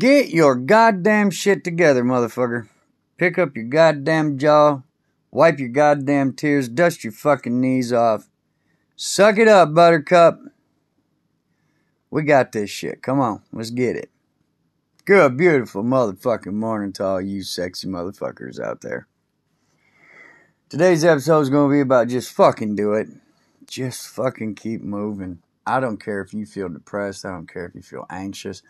Get your goddamn shit together, motherfucker. Pick up your goddamn jaw, wipe your goddamn tears, dust your fucking knees off. Suck it up, Buttercup. We got this shit. Come on, let's get it. Good, beautiful motherfucking morning to all you sexy motherfuckers out there. Today's episode is going to be about just fucking do it. Just fucking keep moving. I don't care if you feel depressed. I don't care if you feel anxious.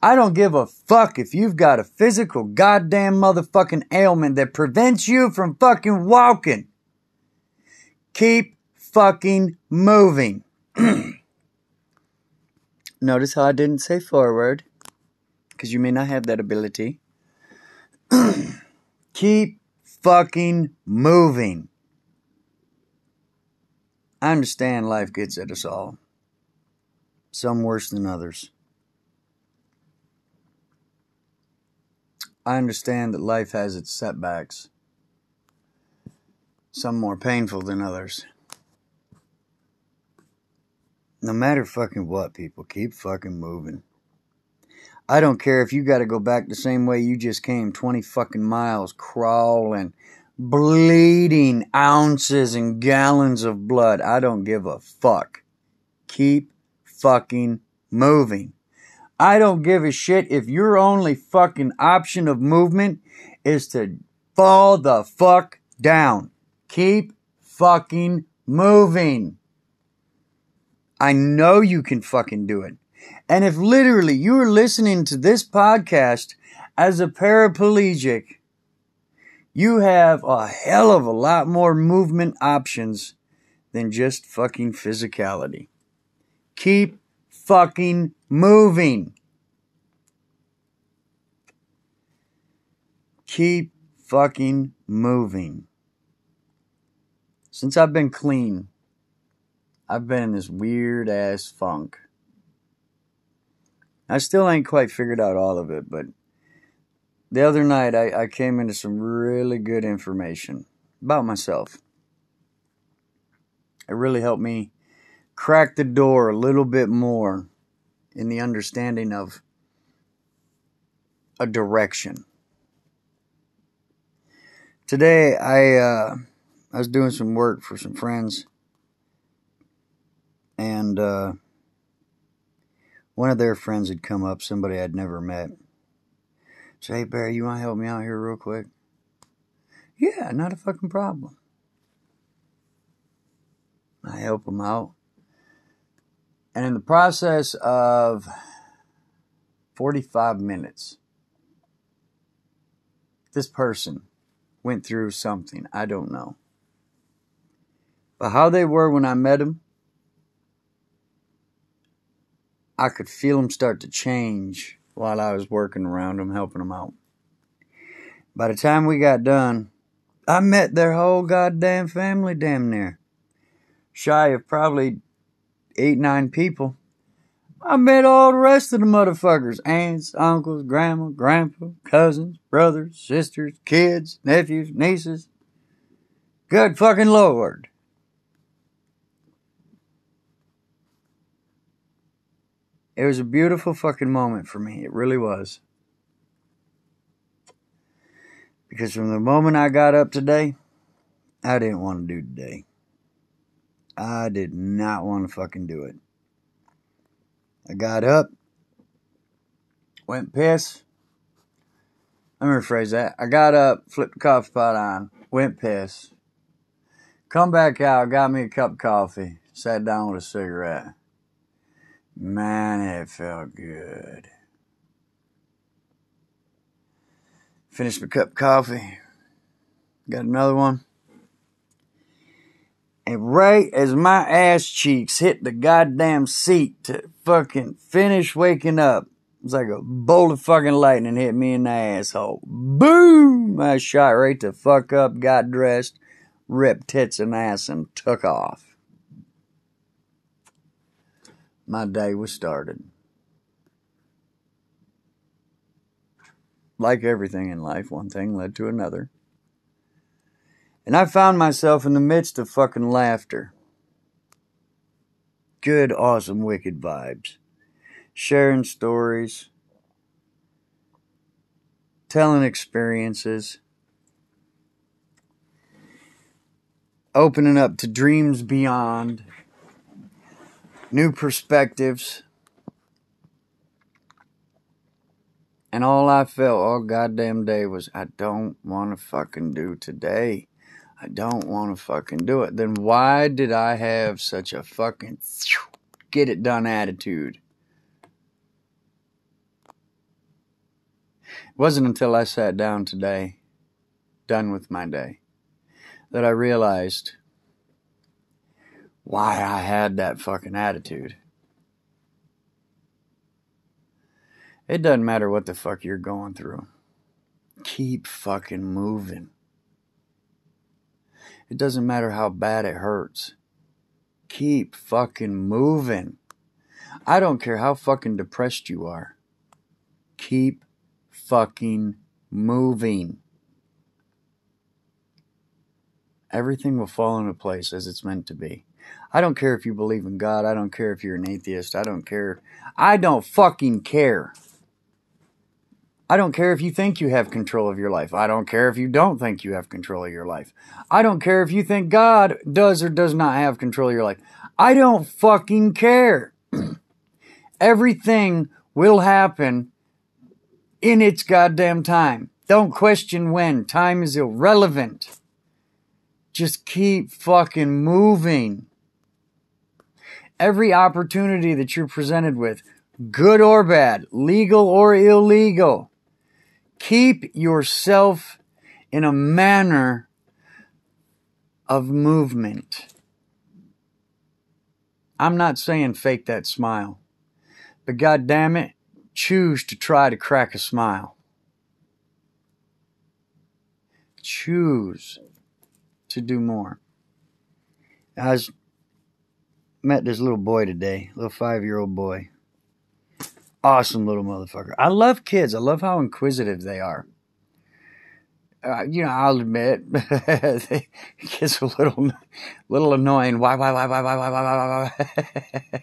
I don't give a fuck if you've got a physical goddamn motherfucking ailment that prevents you from fucking walking. Keep fucking moving. Notice how I didn't say forward because you may not have that ability. Keep fucking moving. I understand life gets at us all some worse than others. I understand that life has its setbacks, some more painful than others. No matter fucking what, people, keep fucking moving. I don't care if you gotta go back the same way you just came 20 fucking miles, crawling, bleeding ounces and gallons of blood. I don't give a fuck. Keep fucking moving. I don't give a shit if your only fucking option of movement is to fall the fuck down. Keep fucking moving. I know you can fucking do it. And if literally you are listening to this podcast as a paraplegic, you have a hell of a lot more movement options than just fucking physicality. Keep fucking moving. Keep fucking moving. Since I've been clean, I've been in this weird ass funk. I still ain't quite figured out all of it, but the other night I, I came into some really good information about myself. It really helped me crack the door a little bit more in the understanding of a direction. Today, I uh, I was doing some work for some friends, and uh, one of their friends had come up, somebody I'd never met. Say, hey Barry, you want to help me out here real quick? Yeah, not a fucking problem. I help them out. And in the process of 45 minutes, this person went through something. I don't know. But how they were when I met them, I could feel them start to change while I was working around them, helping them out. By the time we got done, I met their whole goddamn family damn near. Shy of probably eight, nine people. I met all the rest of the motherfuckers aunts, uncles, grandma, grandpa, cousins, brothers, sisters, kids, nephews, nieces. Good fucking Lord. It was a beautiful fucking moment for me. It really was. Because from the moment I got up today, I didn't want to do today. I did not want to fucking do it. I got up, went piss. Let me rephrase that. I got up, flipped the coffee pot on, went piss. Come back out, got me a cup of coffee, sat down with a cigarette. Man, it felt good. Finished my cup of coffee. Got another one. And right as my ass cheeks hit the goddamn seat to fucking finish waking up, it was like a bolt of fucking lightning hit me in the asshole. Boom! I shot right the fuck up, got dressed, ripped tits and ass, and took off. My day was started. Like everything in life, one thing led to another. And I found myself in the midst of fucking laughter. Good, awesome, wicked vibes. Sharing stories. telling experiences, opening up to dreams beyond, new perspectives. And all I felt all goddamn day was, I don't want to fucking do today. I don't want to fucking do it. Then why did I have such a fucking get it done attitude? It wasn't until I sat down today, done with my day, that I realized why I had that fucking attitude. It doesn't matter what the fuck you're going through. Keep fucking moving. It doesn't matter how bad it hurts. Keep fucking moving. I don't care how fucking depressed you are. Keep fucking moving. Everything will fall into place as it's meant to be. I don't care if you believe in God. I don't care if you're an atheist. I don't care. I don't fucking care. I don't care if you think you have control of your life. I don't care if you don't think you have control of your life. I don't care if you think God does or does not have control of your life. I don't fucking care. Everything will happen in its goddamn time. Don't question when. Time is irrelevant. Just keep fucking moving. Every opportunity that you're presented with, good or bad, legal or illegal, Keep yourself in a manner of movement. I'm not saying fake that smile, but God damn it, choose to try to crack a smile. Choose to do more. I was, met this little boy today, little five year old boy awesome little motherfucker. I love kids. I love how inquisitive they are. Uh, you know, I'll admit, it gets a little, little annoying. Why, why, why, why, why, why, why, why, why?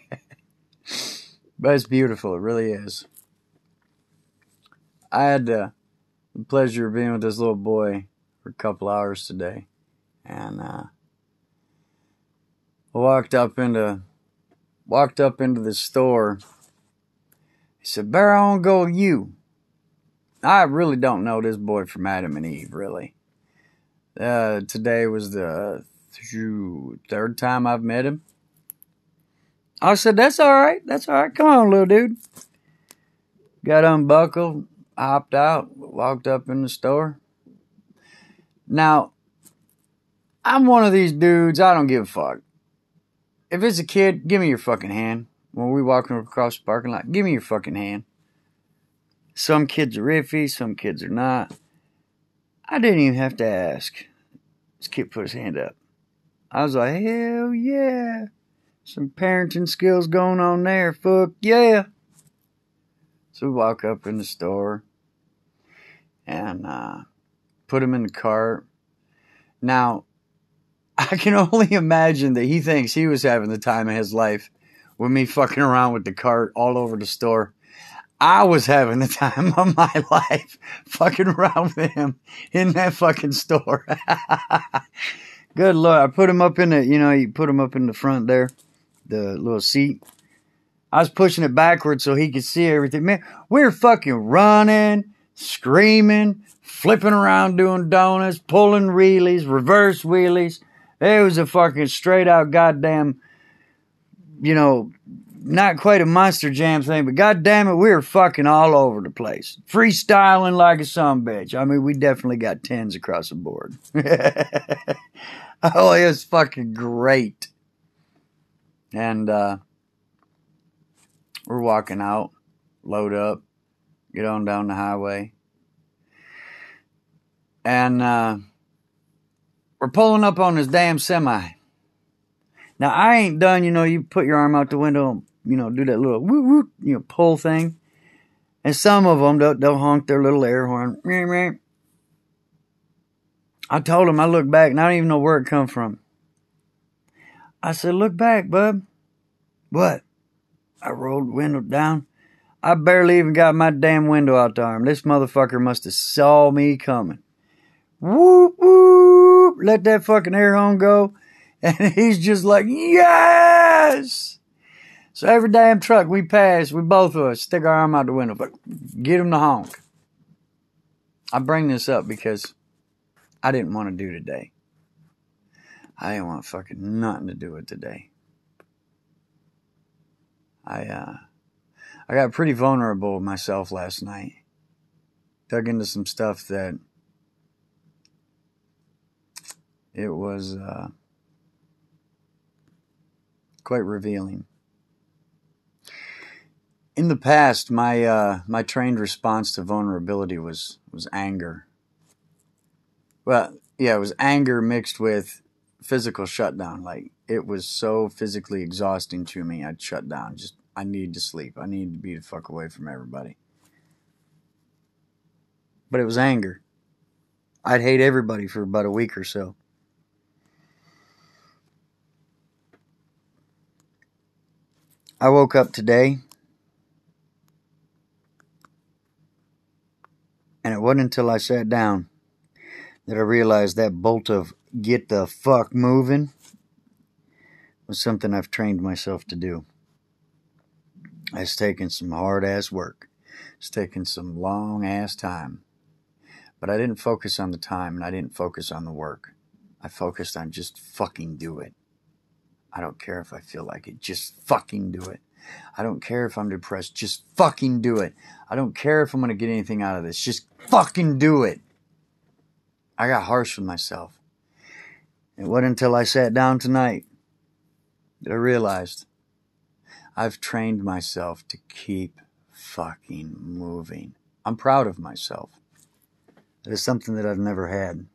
but it's beautiful. It really is. I had uh, the pleasure of being with this little boy for a couple hours today, and uh, walked up into, walked up into the store he said, Bear on go you. I really don't know this boy from Adam and Eve, really. Uh, today was the third time I've met him. I said, That's all right. That's all right. Come on, little dude. Got unbuckled, hopped out, walked up in the store. Now, I'm one of these dudes, I don't give a fuck. If it's a kid, give me your fucking hand when we walking across the parking lot, give me your fucking hand. Some kids are iffy, some kids are not. I didn't even have to ask. This kid put his hand up. I was like, hell yeah. Some parenting skills going on there. Fuck yeah. So we walk up in the store and uh, put him in the cart. Now, I can only imagine that he thinks he was having the time of his life with me fucking around with the cart all over the store. I was having the time of my life fucking around with him in that fucking store. Good lord. I put him up in the, you know, you put him up in the front there, the little seat. I was pushing it backwards so he could see everything. Man, we were fucking running, screaming, flipping around doing donuts, pulling wheelies, reverse wheelies. It was a fucking straight out goddamn you know, not quite a monster jam thing, but god damn it, we were fucking all over the place. Freestyling like a some bitch. I mean, we definitely got tens across the board. oh, it was fucking great. And uh we're walking out, load up, get on down the highway. And uh we're pulling up on this damn semi. Now I ain't done, you know, you put your arm out the window, you know, do that little woo woo, you know, pull thing. And some of them, they'll, honk their little air horn. I told him I looked back and I don't even know where it come from. I said, look back, bub. What? I rolled the window down. I barely even got my damn window out the arm. This motherfucker must have saw me coming. Whoop, whoop, let that fucking air horn go. And he's just like, yes! So every damn truck we pass, we both of us stick our arm out the window, but get him to honk. I bring this up because I didn't want to do today. I didn't want fucking nothing to do with today. I uh I got pretty vulnerable with myself last night. Dug into some stuff that it was uh quite revealing. In the past, my uh, my trained response to vulnerability was was anger. Well, yeah, it was anger mixed with physical shutdown. Like it was so physically exhausting to me, I'd shut down. Just I need to sleep. I need to be the fuck away from everybody. But it was anger. I'd hate everybody for about a week or so. I woke up today and it wasn't until I sat down that I realized that bolt of get the fuck moving was something I've trained myself to do. It's taken some hard ass work. It's taken some long ass time. But I didn't focus on the time and I didn't focus on the work. I focused on just fucking do it. I don't care if I feel like it. Just fucking do it. I don't care if I'm depressed. Just fucking do it. I don't care if I'm going to get anything out of this. Just fucking do it. I got harsh with myself. It wasn't until I sat down tonight that I realized I've trained myself to keep fucking moving. I'm proud of myself. It is something that I've never had.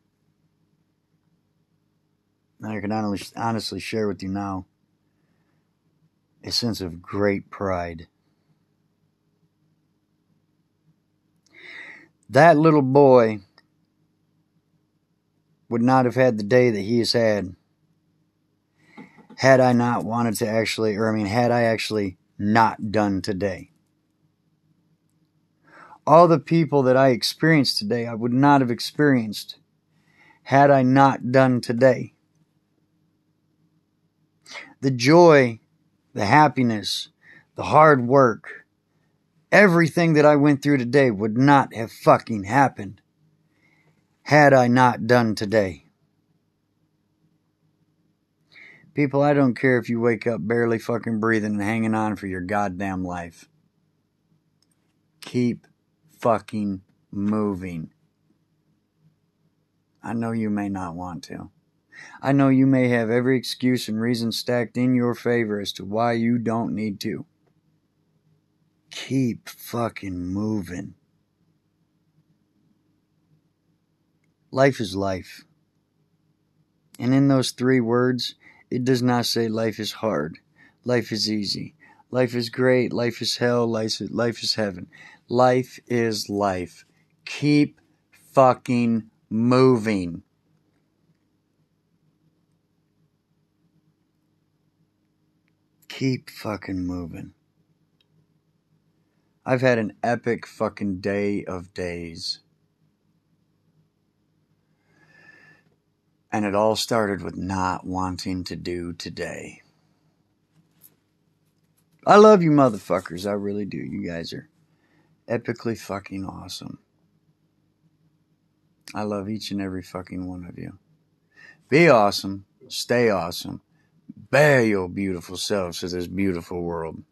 I can honestly share with you now a sense of great pride. That little boy would not have had the day that he has had had I not wanted to actually, or I mean, had I actually not done today. All the people that I experienced today, I would not have experienced had I not done today the joy, the happiness, the hard work, everything that I went through today would not have fucking happened had I not done today. People, I don't care if you wake up barely fucking breathing and hanging on for your goddamn life. Keep fucking moving. I know you may not want to. I know you may have every excuse and reason stacked in your favor as to why you don't need to. Keep fucking moving. Life is life. And in those three words, it does not say life is hard, life is easy, life is great, life is hell, life is, life is heaven. Life is life. Keep fucking moving. Keep fucking moving. I've had an epic fucking day of days. And it all started with not wanting to do today. I love you motherfuckers. I really do. You guys are epically fucking awesome. I love each and every fucking one of you. Be awesome. Stay awesome. Bear your beautiful selves to this beautiful world.